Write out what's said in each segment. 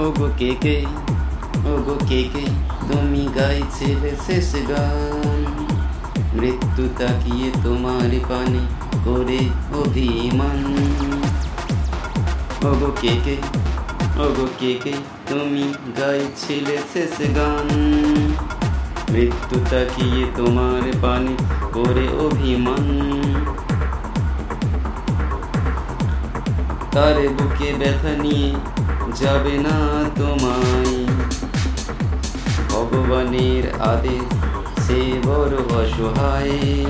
ওগো কে কে ওগো কে কে তুমি গাইছিলে শেষ গান মৃত্যু তাকিয়ে তোমার পানে করে অভিমান ওগো কে কে ওগো কে কে তুমি গাইছিলে শেষ গান মৃত্যু তাকিয়ে তোমার পানে করে অভিমান তার বুকে ব্যথা নিয়ে যাবে না তোমায়। ভগবানের আদেশ, সে বড় অসহায়।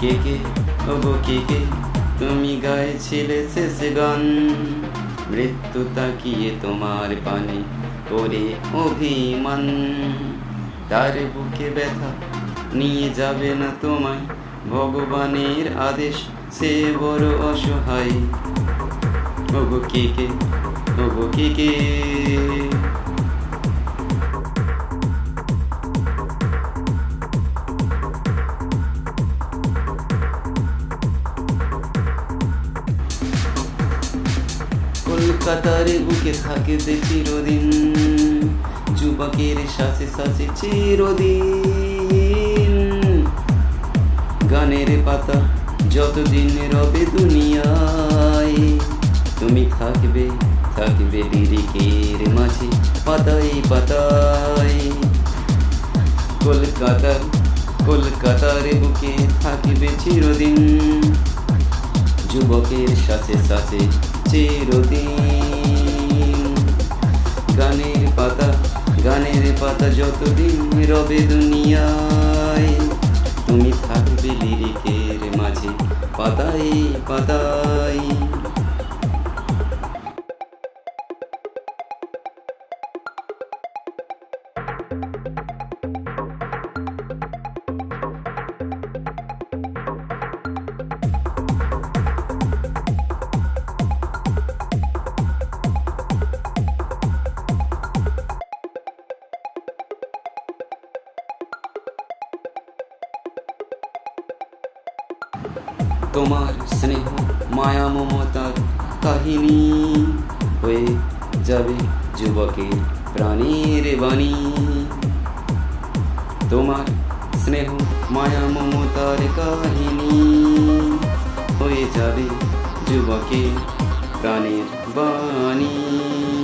কে কে? ওগো, কে কে? তুমি গাইছিলে শেষ গান। মৃত্যু তাকিয়ে তোমার পানে করে অভিমান। তার বুকে ব্যথা নিয়ে যাবে না তোমায়। ভগবানের আদেশ, সে বড় অসহায়। ওগো, কে কে? ওগো কে কে বুকে থাকে যে চিরদিন, যুবকের শ্বাসে শ্বাসে চিরদিন। গানের পাতা যতদিন রবে দুনিয়ায়, তুমি থাকবে থাকবে লিরিকের মাঝে পাতায় পাতায় কলকাতা কলকাতার বুকে থাকিবে চিরদিন যুবকের সাথে সাথে চিরদিন গানের পাতা গানের পাতা যতদিন রবে দুনিয়ায় তুমি থাকবে লিরিকের মাঝে পাতায় পাতায় তোমার স্নেহ, মায়া মমতার কাহিনী হয়ে যাবে যুবকের প্রাণের বাণী। তোমার স্নেহ, মায়া, মমতার কাহিনী হয়ে যাবে যুবকের প্রাণের বাণী।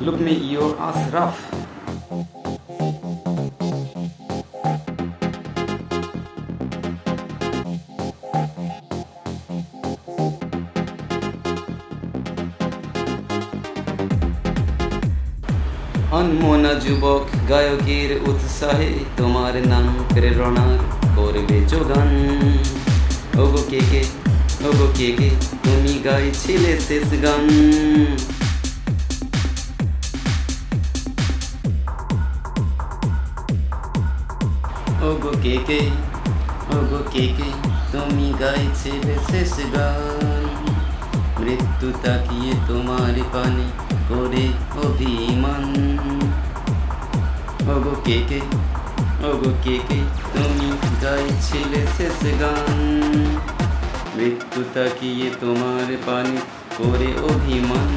Look me, you're Ashraf. অনমনা যুবক গায়কের উৎসাহে তোমার নাম প্রেরণার করবে যোগান ওগো কে কে ওগো কে কে তুমি গাইছিলে শেষ গান কে কে ওগো কে কে তুমি গাইছিলে শেষ গান। মৃত্যু তাকিয়ে তোমার পানে করে অভিমান। ওগো কে কে ওগো কে কে তুমি গাইছিলে শেষ গান। মৃত্যু তাকিয়ে তোমার পানে করে অভিমান।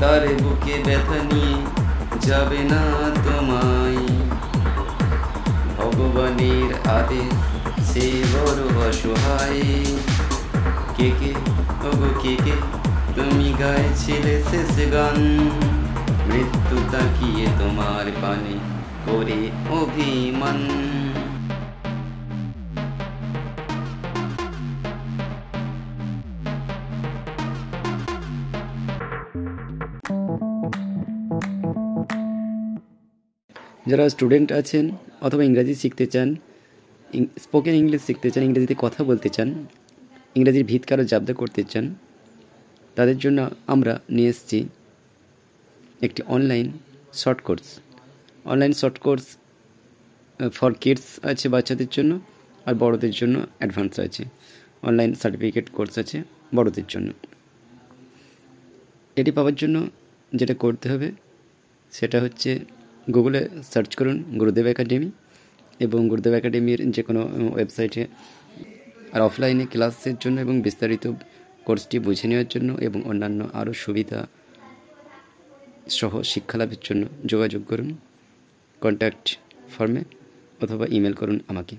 তার বুকে ব্যথা নিয়ে যাবে না তোমায়। ভগবানের আদেশ, সে বড় অসহায়। কে কে? ওগো, কে কে? তুমি গাইছিলে শেষ গান। মৃত্যু তাকিয়ে তোমার পানে করে অভিমান। যারা স্টুডেন্ট আছেন অথবা ইংরাজি শিখতে চান স্পোকেন ইংলিশ শিখতে চান, ইংরেজিতে কথা বলতে চান, ইংরেজির ভিত কারও জাবদা করতে চান, তাদের জন্য আমরা নিয়ে এসেছি একটি online short course online short course for kids আছে, বাচ্চাদের জন্য, আর বড়দের জন্য অ্যাডভান্স আছে। অনলাইন সার্টিফিকেট কোর্স আছে, বড়দের জন্য। এটি পাওয়ার জন্য যেটা করতে হবে, সেটা হচ্ছে গুগলে সার্চ করুন গুরুদেব একাডেমি এবং গুরুদেব একাডেমির যে কোনো ওয়েবসাইটে আর অফলাইনে ক্লাসের জন্য এবং বিস্তারিত কোর্সটি বুঝে নেওয়ার জন্য এবং অন্যান্য আরও সুবিধা সহ শিক্ষালাভের জন্য যোগাযোগ করুন। কন্ট্যাক্ট ফর্মে অথবা ইমেল করুন আমাকে।